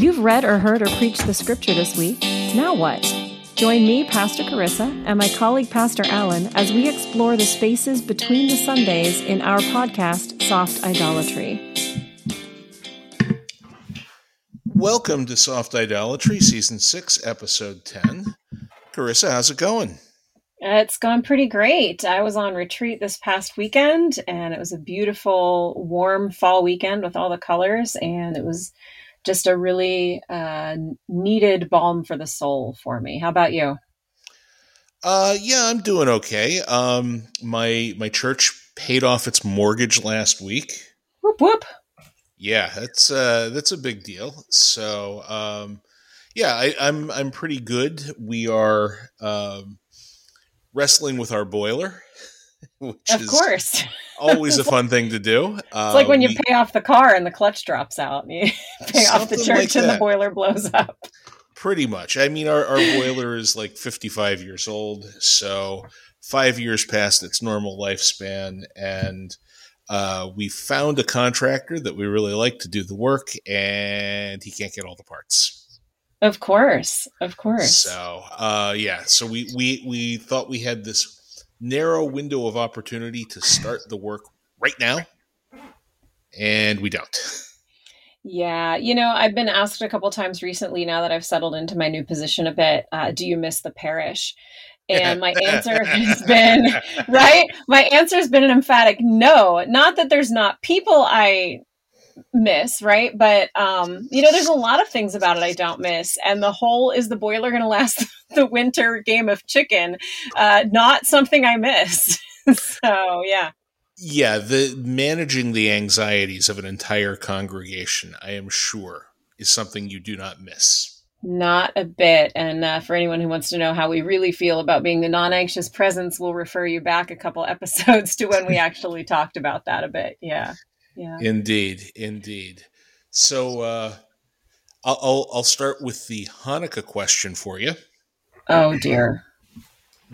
You've read or heard or preached the scripture this week. Now what? Join me, Pastor Carissa, and my colleague, Pastor Allen, as we explore the spaces between the Sundays in our podcast, Soft Idolatry. Welcome to Soft Idolatry, Season 6, Episode 10. Carissa, how's it going? It's gone pretty great. I was on retreat this past weekend, and it was a beautiful, warm fall weekend with all the colors, and it was just a really uh, needed balm for the soul for me. How about you? Uh, yeah, I'm doing okay. Um, my my church paid off its mortgage last week. Whoop whoop. Yeah, that's uh, that's a big deal. So, um, yeah, I, I'm I'm pretty good. We are um, wrestling with our boiler, which of course always a fun thing to do. It's uh, like when we, you pay off the car and the clutch drops out, and you pay off the church like and the boiler blows up. Pretty much. I mean, our, our boiler is like 55 years old, so five years past its normal lifespan, and uh, we found a contractor that we really like to do the work, and he can't get all the parts. Of course, of course. So, uh, yeah. So we we we thought we had this narrow window of opportunity to start the work right now, and we don't. Yeah, you know, I've been asked a couple times recently. Now that I've settled into my new position a bit, uh, do you miss the parish? And my answer has been right. My answer has been an emphatic no. Not that there's not people I miss, right? But um, you know, there's a lot of things about it I don't miss. And the whole is the boiler going to last the winter game of chicken? Uh, not something I miss. so yeah. Yeah, the managing the anxieties of an entire congregation, I am sure, is something you do not miss. Not a bit. And uh, for anyone who wants to know how we really feel about being the non anxious presence, we'll refer you back a couple episodes to when we actually talked about that a bit. Yeah. Yeah. Indeed, indeed. So uh, I'll, I'll start with the Hanukkah question for you. Oh dear.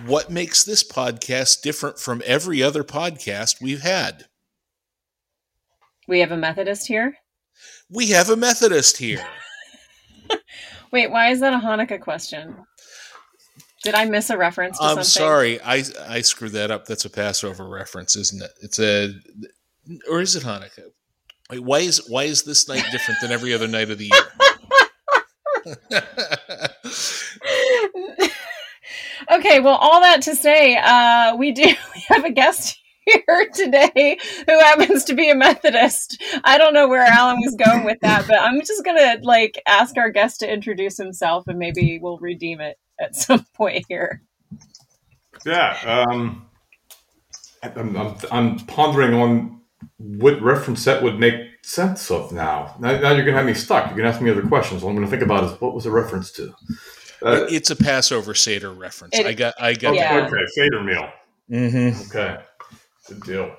What makes this podcast different from every other podcast we've had? We have a Methodist here. We have a Methodist here. Wait, why is that a Hanukkah question? Did I miss a reference? I'm something? sorry, I I screwed that up. That's a Passover reference, isn't it? It's a or is it Hanukkah? Wait, why is why is this night different than every other night of the year? okay, well, all that to say, uh, we do we have a guest here today who happens to be a Methodist. I don't know where Alan was going with that, but I'm just gonna like ask our guest to introduce himself, and maybe we'll redeem it at some point here. Yeah, um, I'm, I'm, I'm pondering on what reference set would make sense of now. Now, now you're going to have me stuck. You're going to ask me other questions. All I'm going to think about is what was the reference to? Uh, it's a Passover Seder reference. It, I got, I got. Okay, yeah. okay, Seder meal. Mm-hmm. Okay, good deal.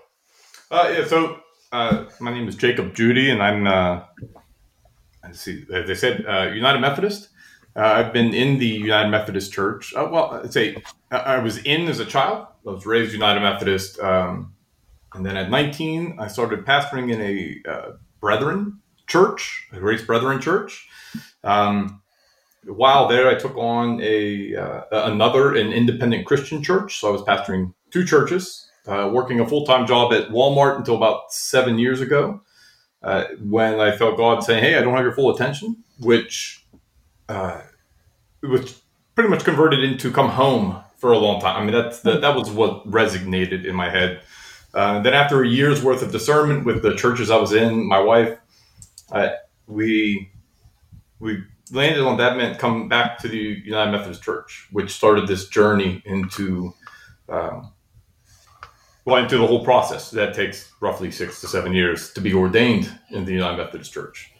Uh, yeah. So uh, my name is Jacob Judy, and I'm. Uh, let's see. They said uh, United Methodist. Uh, I've been in the United Methodist Church. Uh, well, I'd say I was in as a child. I was raised United Methodist. Um, and then at 19, I started pastoring in a uh, Brethren church, a Grace Brethren church. Um, while there, I took on a uh, another an independent Christian church. So I was pastoring two churches, uh, working a full time job at Walmart until about seven years ago, uh, when I felt God saying, "Hey, I don't have your full attention," which uh, was pretty much converted into come home for a long time. I mean, that's that, that was what resonated in my head. Uh, then after a year's worth of discernment with the churches I was in, my wife, uh, we we landed on that meant come back to the United Methodist Church, which started this journey into um, well into the whole process that takes roughly six to seven years to be ordained in the United Methodist Church.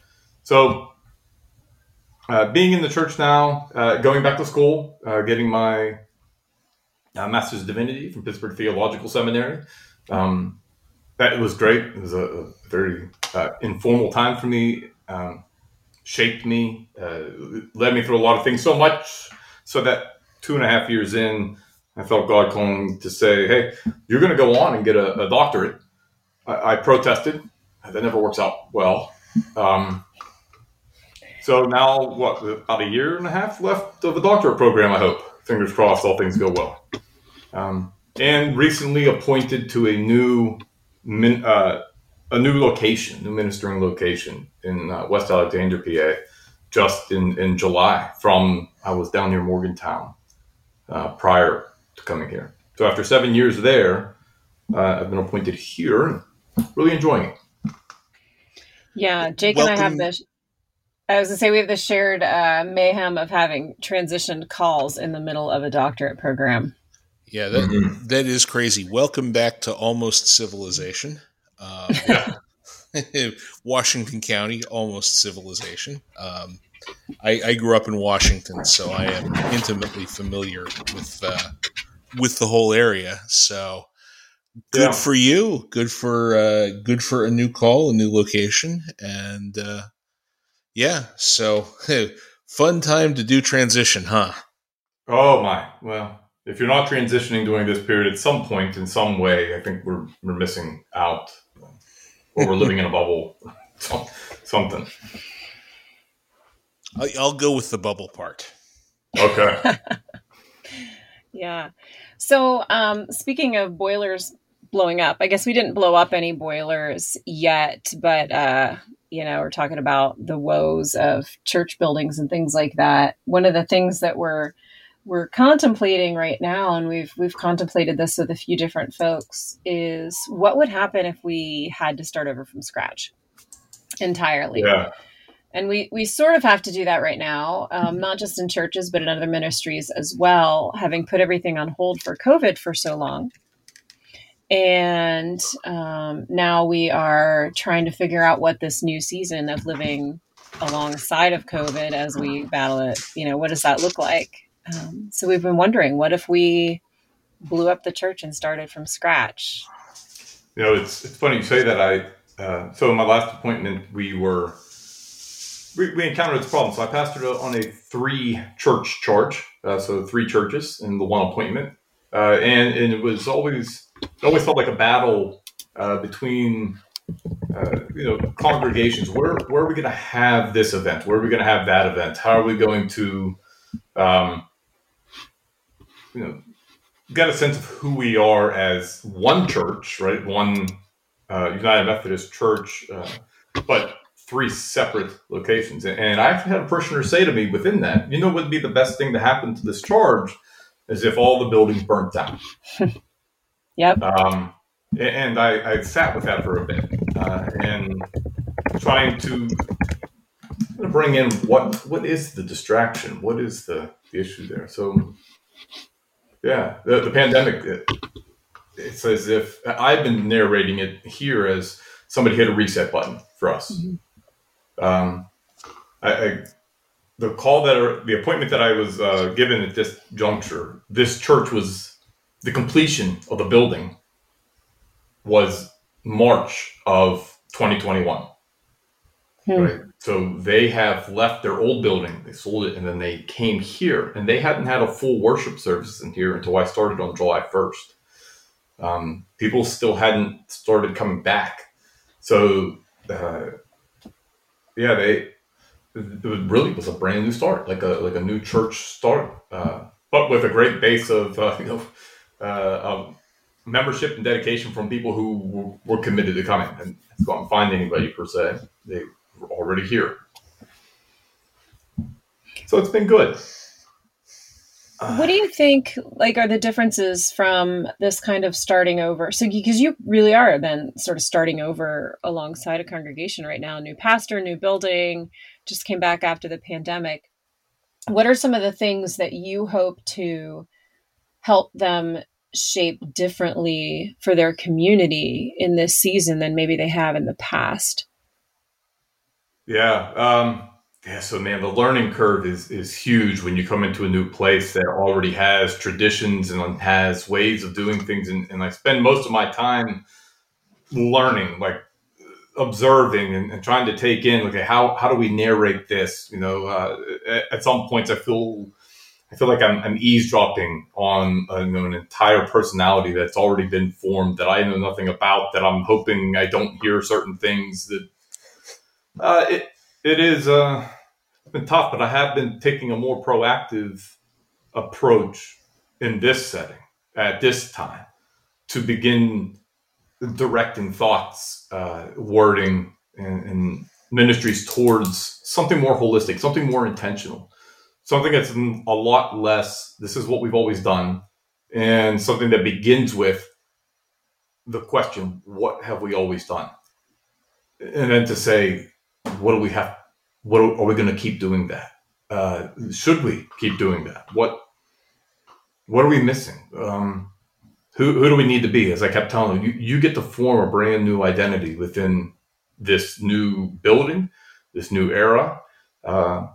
So. Uh, being in the church now, uh, going back to school, uh, getting my Master's of Divinity from Pittsburgh Theological Seminary, um, that was great. It was a, a very uh, informal time for me. Um, shaped me, uh, led me through a lot of things. So much so that two and a half years in, I felt God calling to say, "Hey, you're going to go on and get a, a doctorate." I, I, protested. That never works out well. Um, So now, what, about a year and a half left of the doctorate program, I hope. Fingers crossed, all things go well. Um, and recently appointed to a new min, uh, a new location, new ministering location in uh, West Alexandria, PA, just in, in July from, I was down near Morgantown uh, prior to coming here. So after seven years there, uh, I've been appointed here, really enjoying it. Yeah, Jake Welcome. and I have this I was gonna say we have the shared uh, mayhem of having transitioned calls in the middle of a doctorate program. Yeah, that mm-hmm. that is crazy. Welcome back to almost civilization. Um, Washington County, almost civilization. Um, I, I, grew up in Washington, so I am intimately familiar with uh, with the whole area. So good yeah. for you. Good for uh, good for a new call, a new location, and uh, yeah, so fun time to do transition, huh? Oh my. Well, if you're not transitioning during this period at some point in some way, I think we're we're missing out, or we're living in a bubble, something. I'll go with the bubble part. Okay. yeah. So, um, speaking of boilers blowing up, I guess we didn't blow up any boilers yet, but uh, you know, we're talking about the woes of church buildings and things like that. One of the things that we're we're contemplating right now, and we've we've contemplated this with a few different folks, is what would happen if we had to start over from scratch entirely. Yeah. And we, we sort of have to do that right now, um, not just in churches, but in other ministries as well, having put everything on hold for COVID for so long and um, now we are trying to figure out what this new season of living alongside of COVID as we battle it, you know, what does that look like? Um, so we've been wondering, what if we blew up the church and started from scratch? You know, it's it's funny you say that. I uh, so in my last appointment, we were we, we encountered this problem. So I pastored on a three church charge, uh, so three churches in the one appointment, uh, and and it was always it always felt like a battle uh, between uh, you know congregations. Where where are we going to have this event? Where are we going to have that event? How are we going to um, you know get a sense of who we are as one church, right? One uh, United Methodist Church, uh, but three separate locations. And I actually had a parishioner say to me within that, you know, what would be the best thing to happen to this charge is if all the buildings burnt down. Yep. Um, and I, I, sat with that for a bit uh, and trying to bring in what what is the distraction, what is the, the issue there. So, yeah, the, the pandemic. It, it's as if I've been narrating it here as somebody hit a reset button for us. Mm-hmm. Um, I, I, the call that the appointment that I was uh, given at this juncture, this church was the completion of the building was March of 2021. Hmm. Right. So they have left their old building, they sold it, and then they came here, and they hadn't had a full worship service in here until I started on July 1st. Um, people still hadn't started coming back. So, uh, yeah, they it was really was a brand new start, like a like a new church start, uh, but with a great base of uh, you know uh, membership and dedication from people who were, committed to coming and go and find anybody per se. They were already here. So it's been good. What do you think like are the differences from this kind of starting over? So because you really are then sort of starting over alongside a congregation right now, new pastor, new building, just came back after the pandemic. What are some of the things that you hope to help them shape differently for their community in this season than maybe they have in the past. Yeah. Um, yeah. So, man, the learning curve is, is huge when you come into a new place that already has traditions and has ways of doing things. And, and I spend most of my time learning, like observing and, and, trying to take in, okay, how, how do we narrate this? You know, uh, at, some points I feel I feel like I'm, I'm eavesdropping on uh, you know, an entire personality that's already been formed that I know nothing about. That I'm hoping I don't hear certain things. That uh, it it is uh, been tough, but I have been taking a more proactive approach in this setting at this time to begin directing thoughts, uh, wording, and, and, ministries towards something more holistic, something more intentional, something that's a lot less. This is what we've always done, and something that begins with the question, "What have we always done?" And then to say, "What do we have? What are, we going to keep doing that? Uh, should we keep doing that? What what are we missing?" Um, who, who do we need to be? As I kept telling you, you get to form a brand new identity within this new building, this new era. Uh,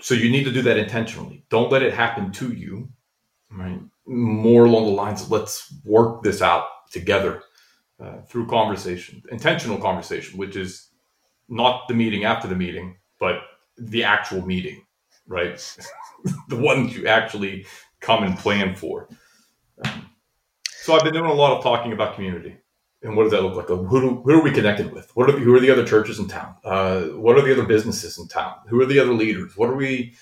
so you need to do that intentionally. Don't let it happen to you. Right? More along the lines of let's work this out together uh, through conversation, intentional conversation, which is not the meeting after the meeting, but the actual meeting, right? the one you actually come and plan for. Um, so I've been doing a lot of talking about community and what does that look like? Who, do, who are we connected with? What are who are the other churches in town? Uh, what are the other businesses in town? Who are the other leaders? What are we?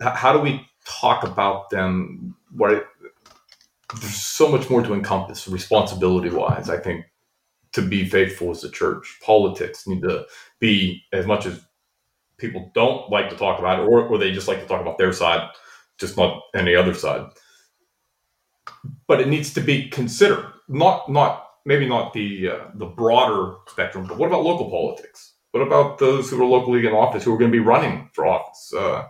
How do we talk about them? What there's so much more to encompass responsibility wise. I think to be faithful as a church, politics need to be as much as people don't like to talk about it, or, or they just like to talk about their side, just not any other side but it needs to be considered. Not not maybe not the uh, the broader spectrum, but what about local politics? What about those who are locally in office who are going to be running for office? Uh,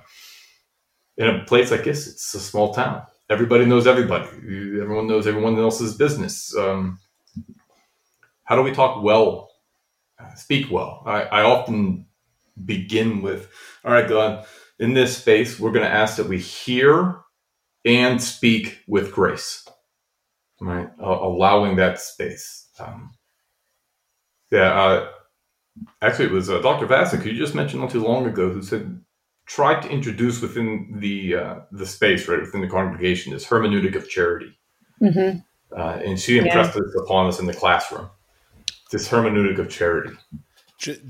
in a place like this, it's a small town. Everybody knows everybody. Everyone knows everyone else's business. Um, how do we talk well, uh, speak well? I, I often begin with, all right, God, in this space, we're going to ask that we hear and speak with grace, right? Uh, allowing that space. Um, yeah, uh, actually, it was uh, Dr. Vasic who you just mentioned not too long ago who said try to introduce within the uh, the space, right, within the congregation, this hermeneutic of charity. Mm-hmm. Uh, and she impressed yeah. this upon us in the classroom. This hermeneutic of charity.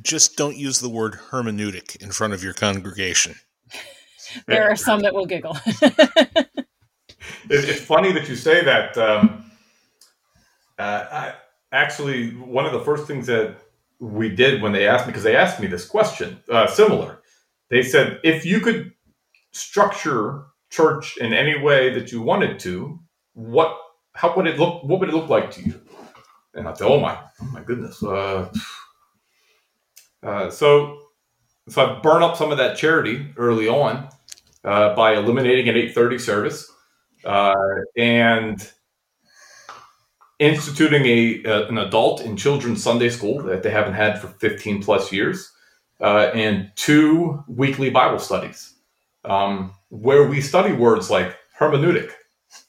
Just don't use the word hermeneutic in front of your congregation. there are some that will giggle. it's funny that you say that. Um, uh, I, actually, one of the first things that we did when they asked me, because they asked me this question, uh, similar. They said, if you could structure church in any way that you wanted to, what, how would it look? What would it look like to you? And I said, oh my, oh my goodness. Uh, uh, so, so I burn up some of that charity early on uh, by eliminating an 8:30 service uh, and instituting a, a, an adult and children's Sunday school that they haven't had for 15 plus years, uh, and two weekly Bible studies um, where we study words like hermeneutic,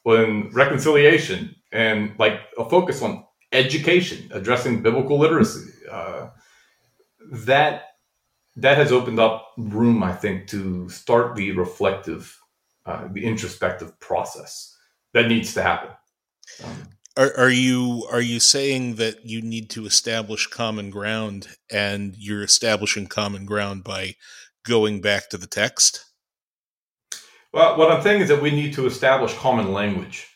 and reconciliation, and like a focus on education, addressing biblical literacy. Uh, that that has opened up room, I think, to start the reflective uh, the introspective process that needs to happen. Um, are, are you are you saying that you need to establish common ground, and you're establishing common ground by going back to the text? Well, what I'm saying is that we need to establish common language.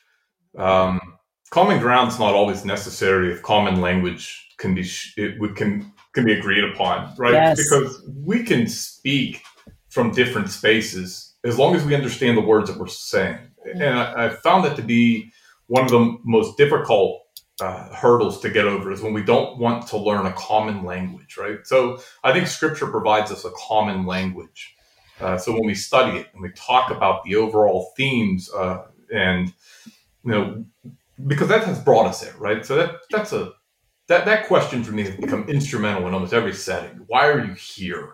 Um, common ground is not always necessary if common language can be it can can be agreed upon, right? Yes. Because we can speak from different spaces as long as we understand the words that we're saying. And I, I found that to be one of the most difficult uh, hurdles to get over is when we don't want to learn a common language, right? So I think scripture provides us a common language. Uh, so when we study it and we talk about the overall themes uh, and, you know, because that has brought us there, right? So that that's a that that question for me has become instrumental in almost every setting. Why are you here?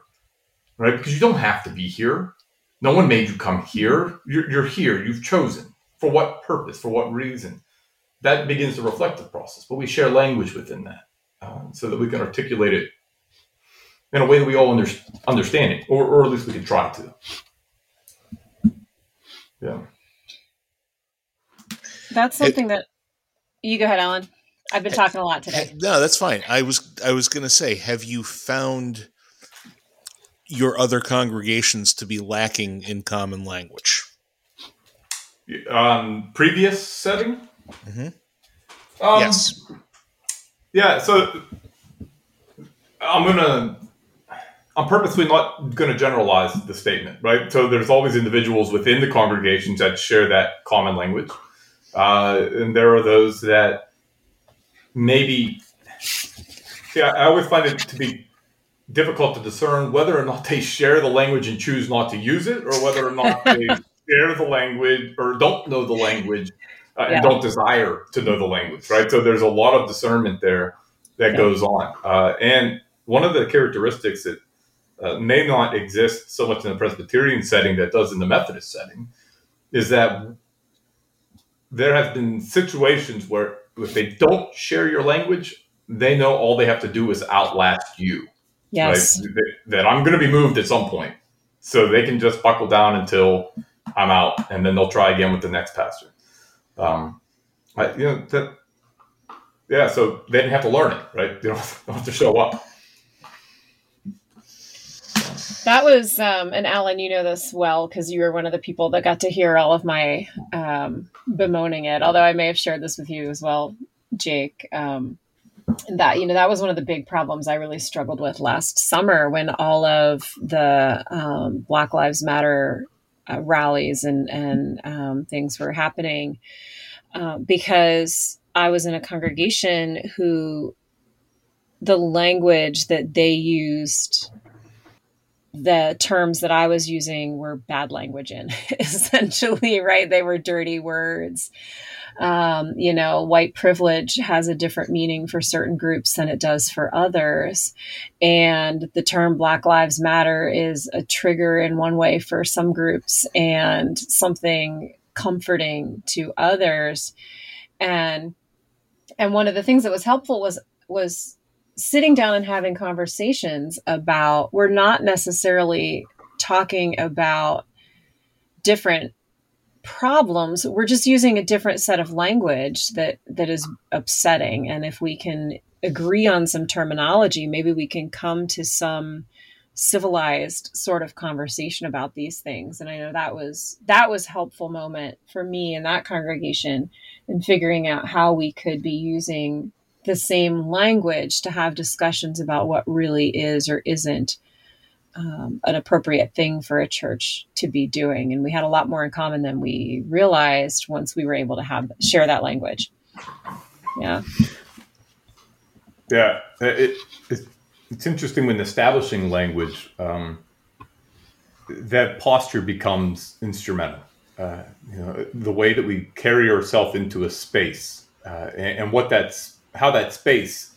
Right? Because you don't have to be here. No one made you come here. You're, you're here. You've chosen. For what purpose? For what reason? That begins to reflect the reflective process. But we share language within that uh, so that we can articulate it in a way that we all under, understand it, or, or at least we can try to. Yeah. That's something it, that you go ahead, Alan. I've been talking a lot today. No, that's fine. I was I was going to say, have you found your other congregations to be lacking in common language? Um, previous setting. Mm-hmm. Um, yes. Yeah. So I'm gonna. I'm purposely not going to generalize the statement, right? So there's always individuals within the congregations that share that common language, uh, and there are those that maybe. See, I, I always find it to be difficult to discern whether or not they share the language and choose not to use it, or whether or not they share the language or don't know the language uh, and don't desire to know the language, right? So there's a lot of discernment there that yeah. goes on. Uh, and one of the characteristics that uh, may not exist so much in the Presbyterian setting that does in the Methodist setting is that there have been situations where if they don't share your language, they know all they have to do is outlast you. Yes. Right? That, I'm going to be moved at some point. So they can just buckle down until I'm out, and then they'll try again with the next pastor. Um, I, you know that, yeah. So they didn't have to learn it, right? They don't, don't have to show up. That was, um, and Alan, you know this well because you were one of the people that got to hear all of my um, bemoaning it. Although I may have shared this with you as well, Jake. Um, that you know that was one of the big problems I really struggled with last summer when all of the um, Black Lives Matter uh, rallies and and um, things were happening uh, because I was in a congregation who the language that they used the terms that I was using were bad language in essentially right they were dirty words um, you know, white privilege has a different meaning for certain groups than it does for others. And the term Black Lives Matter is a trigger in one way for some groups and something comforting to others. And and one of the things that was helpful was was sitting down and having conversations about we're not necessarily talking about different problems. We're just using a different set of language that that is upsetting. And if we can agree on some terminology maybe we can come to some civilized sort of conversation about these things. And i know that was that was helpful moment for me in that congregation in figuring out how we could be using the same language to have discussions about what really is or isn't um, an appropriate thing for a church to be doing. And we had a lot more in common than we realized once we were able to have share that language. Yeah. Yeah. It, it, it's interesting when establishing language, um, that posture becomes instrumental. Uh, you know, the way that we carry ourselves into a space uh, and, and, what that's how that space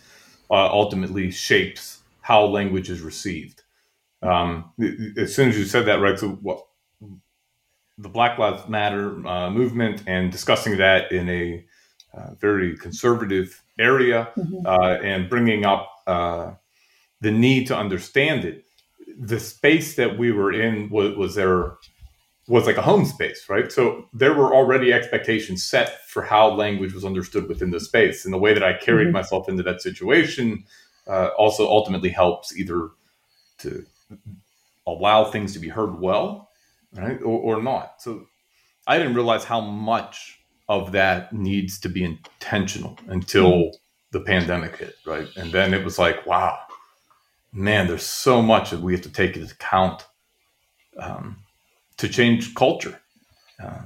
uh, ultimately shapes how language is received. Um, as soon as you said that, right? So what, the Black Lives Matter uh, movement and discussing that in a uh, very conservative area mm-hmm. uh, and bringing up uh, the need to understand it. The space that we were in was, was there was like a home space, right? So there were already expectations set for how language was understood within the space, and the way that I carried mm-hmm. myself into that situation uh, also ultimately helps either to allow things to be heard well, right, or, or not. So I didn't realize how much of that needs to be intentional until the pandemic hit, right? And then it was like, wow, man, there's so much that we have to take into account um, to change culture. Uh,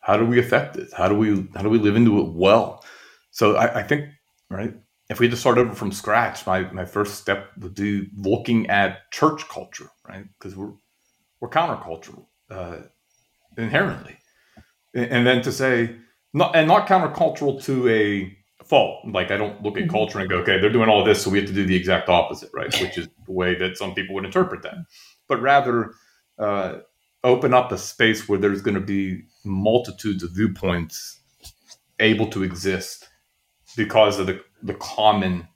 how do we affect it? How do we how do we live into it well? So I, I think right if we had to start over from scratch, my, my first step would be looking at church culture, right? Because we're we're countercultural uh, inherently, and then to say not and not countercultural to a fault. Like I don't look at mm-hmm. culture and go, okay, they're doing all this, so we have to do the exact opposite, right? Which is the way that some people would interpret that, but rather uh, open up a space where there's going to be multitudes of viewpoints able to exist because of the the common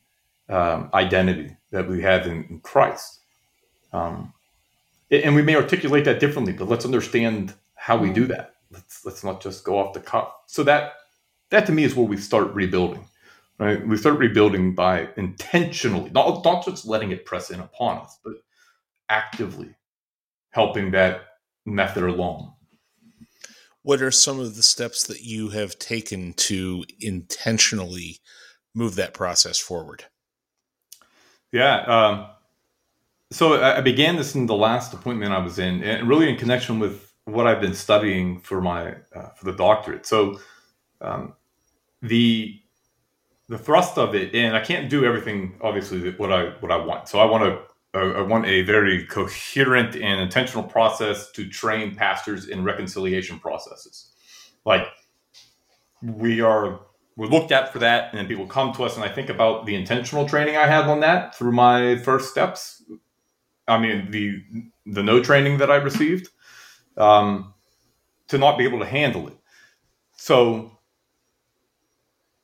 um, identity that we have in, in Christ. Um, and we may articulate that differently, but let's understand how we do that. Let's let's not just go off the cuff. So that that to me is where we start rebuilding. Right? We start rebuilding by intentionally, not, not just letting it press in upon us, but actively helping that method along. What are some of the steps that you have taken to intentionally move that process forward? Yeah. Um, so I began this in the last appointment I was in, and really in connection with what I've been studying for my uh, for the doctorate. So um, the the thrust of it, and I can't do everything obviously what I what I want. So I want to I want a very coherent and intentional process to train pastors in reconciliation processes. Like we are we're looked at for that, and people come to us, and I think about the intentional training I had on that through my first steps. I mean the the no training that I received um, to not be able to handle it. So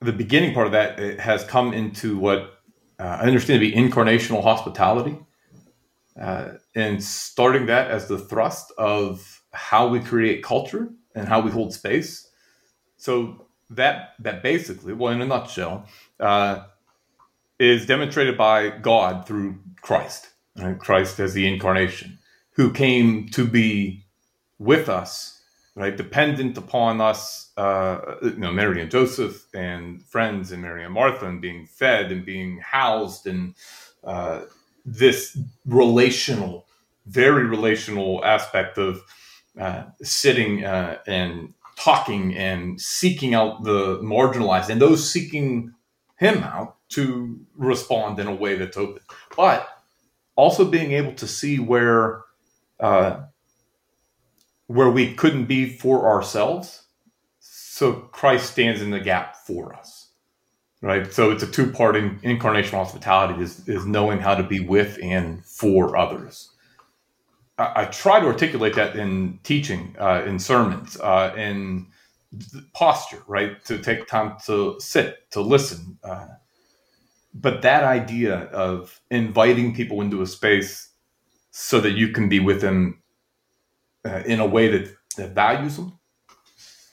the beginning part of that has come into what uh, I understand to be incarnational hospitality, uh, and starting that as the thrust of how we create culture and how we hold space. So that that basically, well, in a nutshell, uh, is demonstrated by God through Christ, right? Christ as the incarnation, who came to be with us, right, dependent upon us, uh, you know, Mary and Joseph and friends and Mary and Martha, and being fed and being housed, and uh, this relational, very relational aspect of uh, sitting uh, and talking and seeking out the marginalized, and those seeking him out to respond in a way that's open, but also being able to see where uh, where we couldn't be for ourselves. So Christ stands in the gap for us, right? So it's a two part in, incarnational hospitality is, is knowing how to be with and for others. I, I try to articulate that in teaching, uh, in sermons, uh, in posture, right? To take time to sit, to listen. Uh, but that idea of inviting people into a space so that you can be with them uh, in a way that, that values them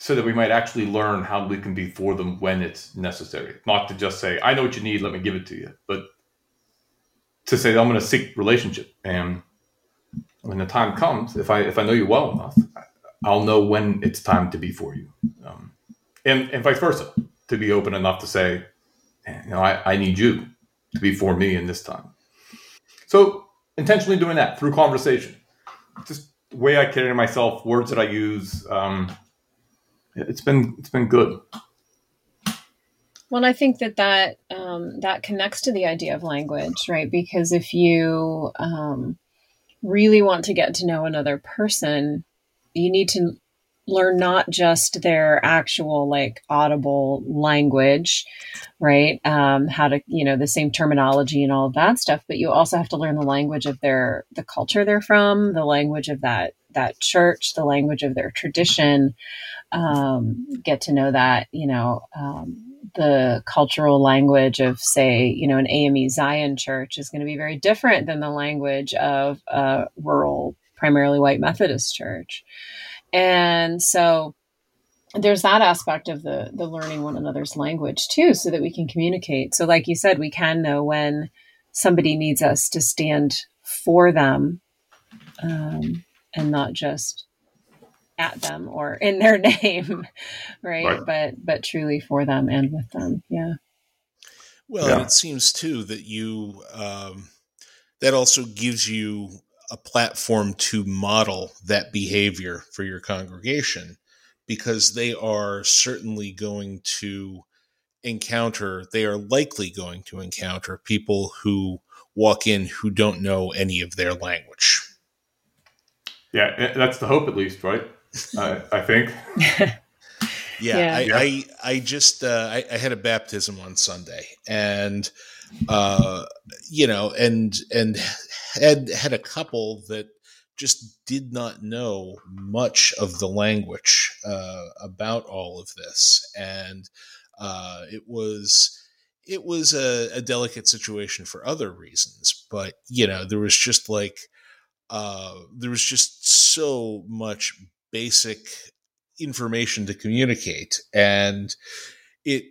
so that we might actually learn how we can be for them when it's necessary. Not to just say, I know what you need, let me give it to you, but to say, I'm going to seek relationship. And when the time comes, if I, if I know you well enough, I'll know when it's time to be for you. Um, and, and vice versa, to be open enough to say, you know, I, I need you to be for me in this time. So intentionally doing that through conversation, just the way I carry myself, words that I use. Um, it's been it's been good. Well, I think that that um, that connects to the idea of language, right? Because if you um, really want to get to know another person, you need to learn not just their actual like audible language right um, how to you know the same terminology and all of that stuff but you also have to learn the language of their the culture they're from the language of that that church the language of their tradition um, get to know that you know um, the cultural language of say you know an ame zion church is going to be very different than the language of a rural primarily white methodist church. And so there's that aspect of the the learning one another's language too so that we can communicate. So like you said we can know when somebody needs us to stand for them um, and not just at them or in their name right? right? but but truly for them and with them yeah well yeah. and it seems too that you um, that also gives you a platform to model that behavior for your congregation because they are certainly going to encounter, they are likely going to encounter people who walk in who don't know any of their language. Yeah, eh, that's the hope, at least, right? I, I think. yeah, yeah. I, I, I just uh, I, I, had a baptism on Sunday, and uh, you know, and and had had a couple that just did not know much of the language uh, about all of this, and uh, it was it was a, a, delicate situation for other reasons. But you know, there was just like uh, there was just so much basic information to communicate, and it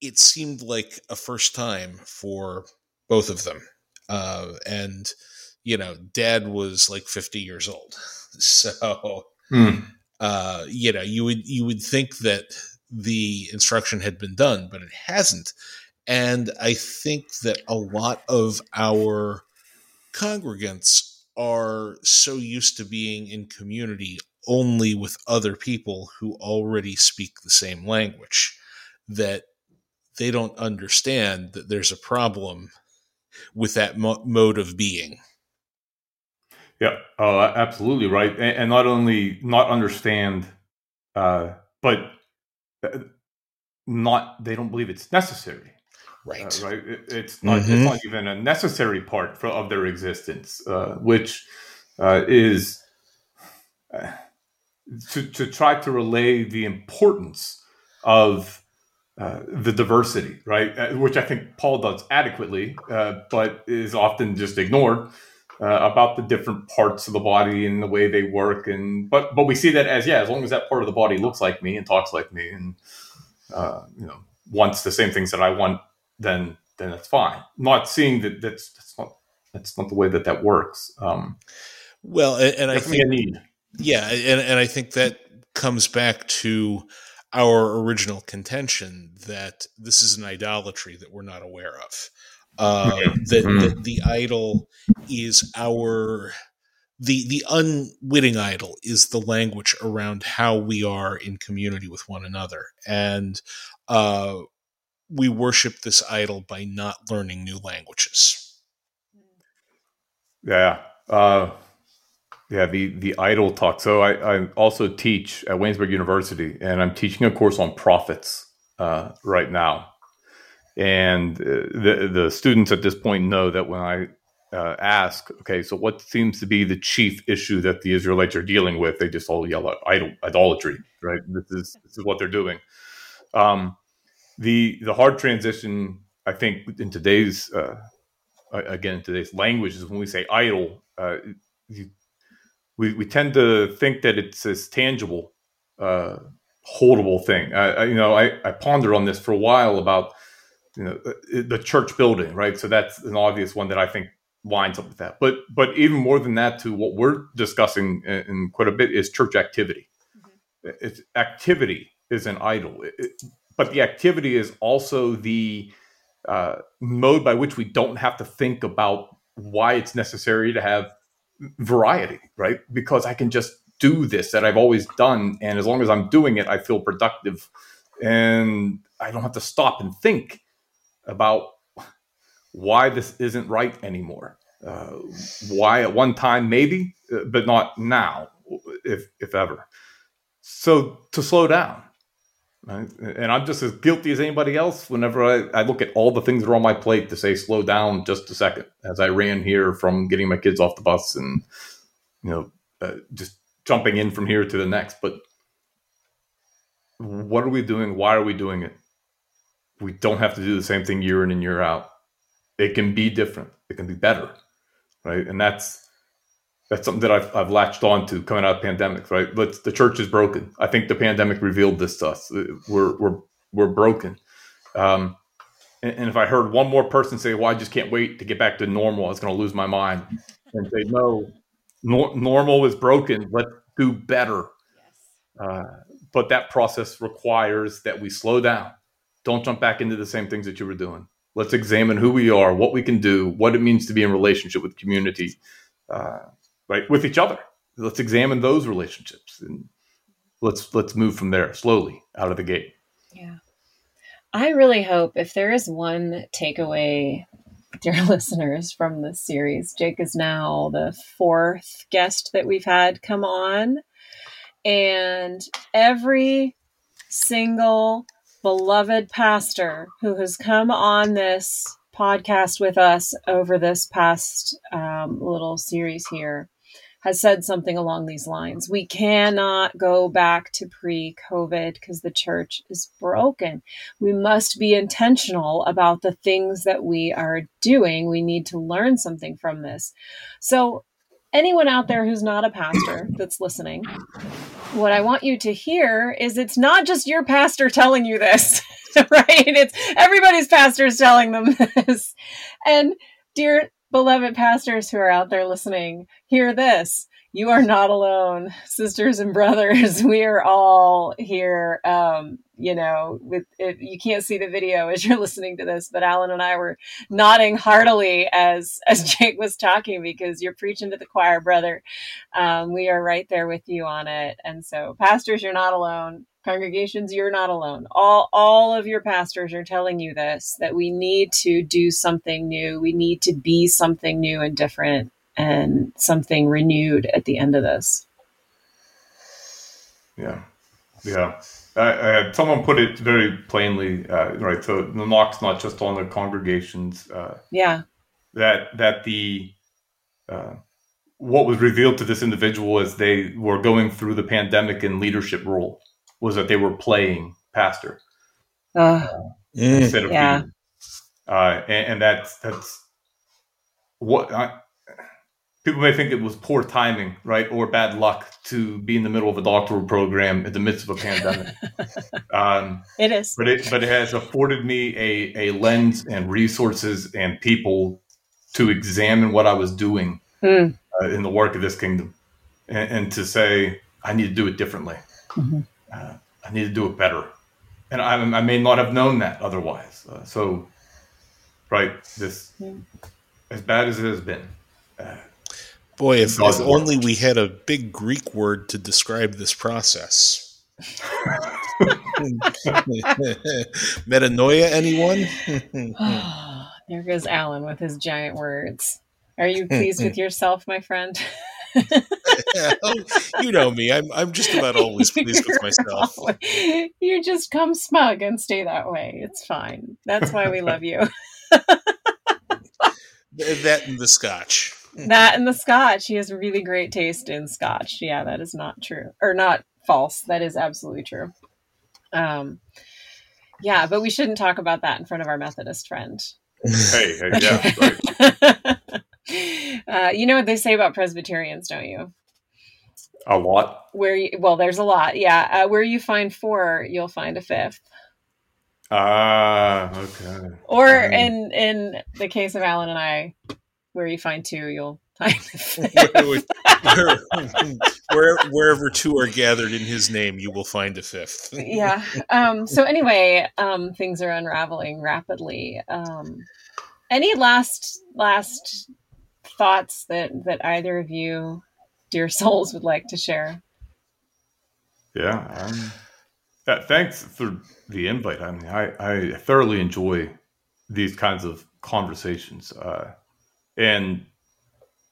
it seemed like a first time for both of them, uh, and you know, dad was like 50 years old. So, mm. uh, you know, you would, you would think that the instruction had been done, but it hasn't. And I think that a lot of our congregants are so used to being in community only with other people who already speak the same language that they don't understand that there's a problem with that mo- mode of being. Yeah, uh, absolutely right. And, and, not only not understand, uh, but uh, not they don't believe it's necessary. Right. Uh, right. It, it's not. Mm-hmm. It's not even a necessary part for, of their existence, uh, which uh, is to to try to relay the importance of uh, the diversity, right? Uh, which I think Paul does adequately, uh, but is often just ignored uh, about the different parts of the body and the way they work. And but but we see that as yeah, as long as that part of the body looks like me and talks like me, and uh, you know wants the same things that I want, then then that's fine. Not seeing that that's that's not that's not the way that that works. Um, well, and, and I think need. yeah, and and I think that comes back to our original contention that this is an idolatry that we're not aware of. Uh, mm-hmm. that, mm-hmm. that the idol is our the the unwitting idol is the language around how we are in community with one another and uh, we worship this idol by not learning new languages yeah uh, yeah, the the idol talk. So I, I also teach at Waynesburg University, and I'm teaching a course on prophets uh, right now. And uh, the the students at this point know that when I uh, ask, okay, so what seems to be the chief issue that the Israelites are dealing with? They just all yell out idol, idolatry, right? This is this is what they're doing. Um, the the hard transition, I think, in today's uh, again today's language is when we say idol, uh, you we, we tend to think that it's this tangible, uh, holdable thing. I, I, you know, I, I pondered on this for a while about you know uh, the church building, right? So that's an obvious one that I think lines up with that. But but even more than that, to what we're discussing in, in quite a bit is church activity. Mm-hmm. It's activity is an idol, it, it, but the activity is also the uh, mode by which we don't have to think about why it's necessary to have variety, right? Because I can just do this that I've always done. And as long as I'm doing it, I feel productive. And I don't have to stop and think about why this isn't right anymore. Uh, why at one time, maybe, uh, but not now, if, if ever. So to slow down. And I'm just as guilty as anybody else whenever I, I look at all the things that are on my plate to say, slow down just a second as I ran here from getting my kids off the bus and, you know, uh, just jumping in from here to the next. But what are we doing? Why are we doing it? We don't have to do the same thing year in and year out. It can be different. It can be better, right? And that's that's something that I've, I've latched on to coming out of pandemic, right? But the church is broken. I think the pandemic revealed this to us. We're, we're, we're broken. Um, and, and, if I heard one more person say, well, I just can't wait to get back to normal, I was going to lose my mind and say, no, nor- normal is broken. Let's do better. Uh, but that process requires that we slow down. Don't jump back into the same things that you were doing. Let's examine who we are, what we can do, what it means to be in relationship with community. Uh, right with each other. Let's examine those relationships and let's let's move from there slowly out of the gate. Yeah. I really hope if there is one takeaway dear listeners from this series jake is now the fourth guest that we've had come on. And every single beloved pastor who has come on this podcast with us over this past um, little series here has said something along these lines. We cannot go back to pre COVID because the church is broken. We must be intentional about the things that we are doing. We need to learn something from this. So, anyone out there who's not a pastor that's listening, what I want you to hear is it's not just your pastor telling you this, right? It's everybody's pastor is telling them this. And dear beloved pastors who are out there listening, hear this. You are not alone, sisters and brothers. We are all here. Um, you know, with it, you can't see the video as you're listening to this, but Alan and I were nodding heartily as as Jake was talking because you're preaching to the choir, brother. Um, we are right there with you on it, and so pastors, you're not alone congregations you're not alone. All all of your pastors are telling you this that we need to do something new. We need to be something new and different and something renewed at the end of this. Yeah. Yeah. I, uh, someone put it very plainly uh, right so the knock's not just on the congregations uh, yeah. that that the uh, what was revealed to this individual as they were going through the pandemic and leadership role was that they were playing pastor uh, instead of yeah. being, uh, and, and, that's that's what I, people may think it was poor timing, right, or bad luck to be in the middle of a doctoral program in the midst of a pandemic. um, it is, but it but it has afforded me a a lens and resources and people to examine what I was doing mm. uh, in the work of this kingdom, and, and, to say I need to do it differently. Mm-hmm uh, I need to do it better. And I, I may not have known that otherwise. Uh, so, right, this, yeah. as bad as it has been. Uh, Boy, if, if only we had a big Greek word to describe this process. Metanoia, anyone? there goes Alan with his giant words. Are you pleased with yourself, my friend? you know me. I'm I'm just about always pleased with myself. You just come smug and stay that way. It's fine. That's why we love you. that and the scotch. That and the scotch. He has really great taste in scotch. Yeah, that is not true. Or not false. That is absolutely true. Um yeah, but we shouldn't talk about that in front of our Methodist friend. Hey, hey yeah, right. Uh, you know what they say about Presbyterians, don't you? A lot. Where you, well, there's a lot. Yeah, uh, where you find four, you'll find a fifth. Ah, uh, okay. Or um, in in the case of Alan and I, where you find two, you'll find where, where, wherever two are gathered in His name, you will find a fifth. yeah. Um, so anyway, um, things are unraveling rapidly. Um, any last last thoughts that that either of you, dear souls, would like to share? Yeah. Um, uh, thanks for the invite. I mean, I, I thoroughly enjoy these kinds of conversations uh, and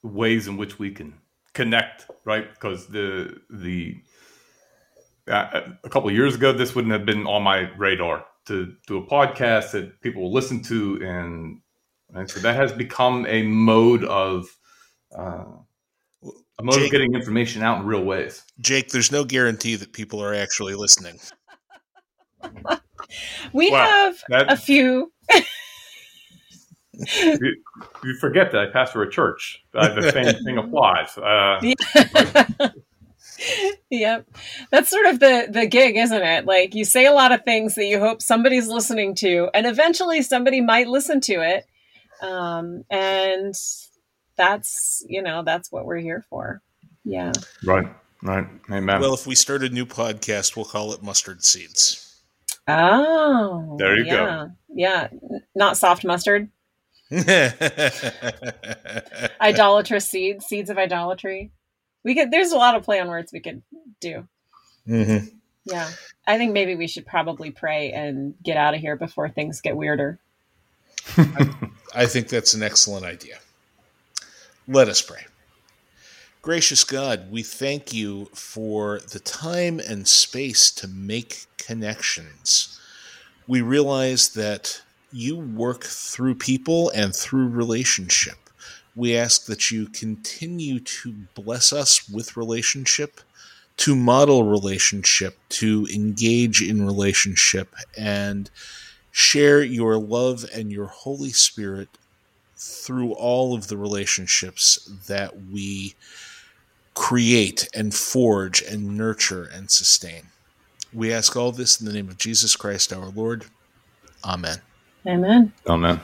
ways in which we can connect, right? Because the the uh, a couple years ago, this wouldn't have been on my radar to do a podcast that people will listen to and Right? So that has become a mode of uh, a mode Jake, of getting information out in real ways. Jake, there's no guarantee that people are actually listening. we well, have that, a few. you, you, forget that I pastor a church. Uh, the same thing applies. Uh, yeah. yep that's sort of the the gig isn't it like you say a lot of things that you hope somebody's listening to and eventually somebody might listen to it um, and that's you know that's what we're here for. Yeah. Right. Right. Amen. Well if we start a new podcast we'll call it mustard seeds. Oh there you yeah. go. yeah. Not soft mustard? Idolatrous seeds seeds of idolatry? We could there's a lot of play on words we could do. Mm-hmm. yeah. I think maybe we should probably pray and get out of here before things get weirder I think that's an excellent idea. Let us pray. Gracious God, we thank you for the time and space to make connections. We realize that you work through people and through relationship. We ask that you continue to bless us with relationship, to model relationship, to engage in relationship, and share your love and your Holy Spirit through all of the relationships that we create and forge and nurture and sustain. We ask all this in the name of Jesus Christ our Lord. Amen. Amen. Amen.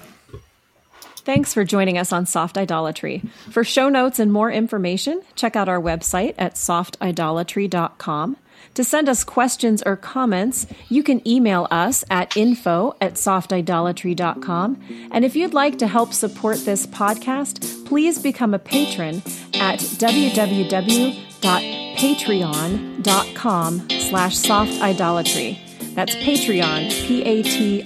Thanks for joining us on Soft Idolatry. For show notes and more information, check out our website at softidolatry.com. To send us questions or comments, you can email us at info at softidolatry.com. And if you'd like to help support this podcast, please become a patron at www.patreon.com slash softidolatry. That's Patreon, P-A-T-R-E-O-N.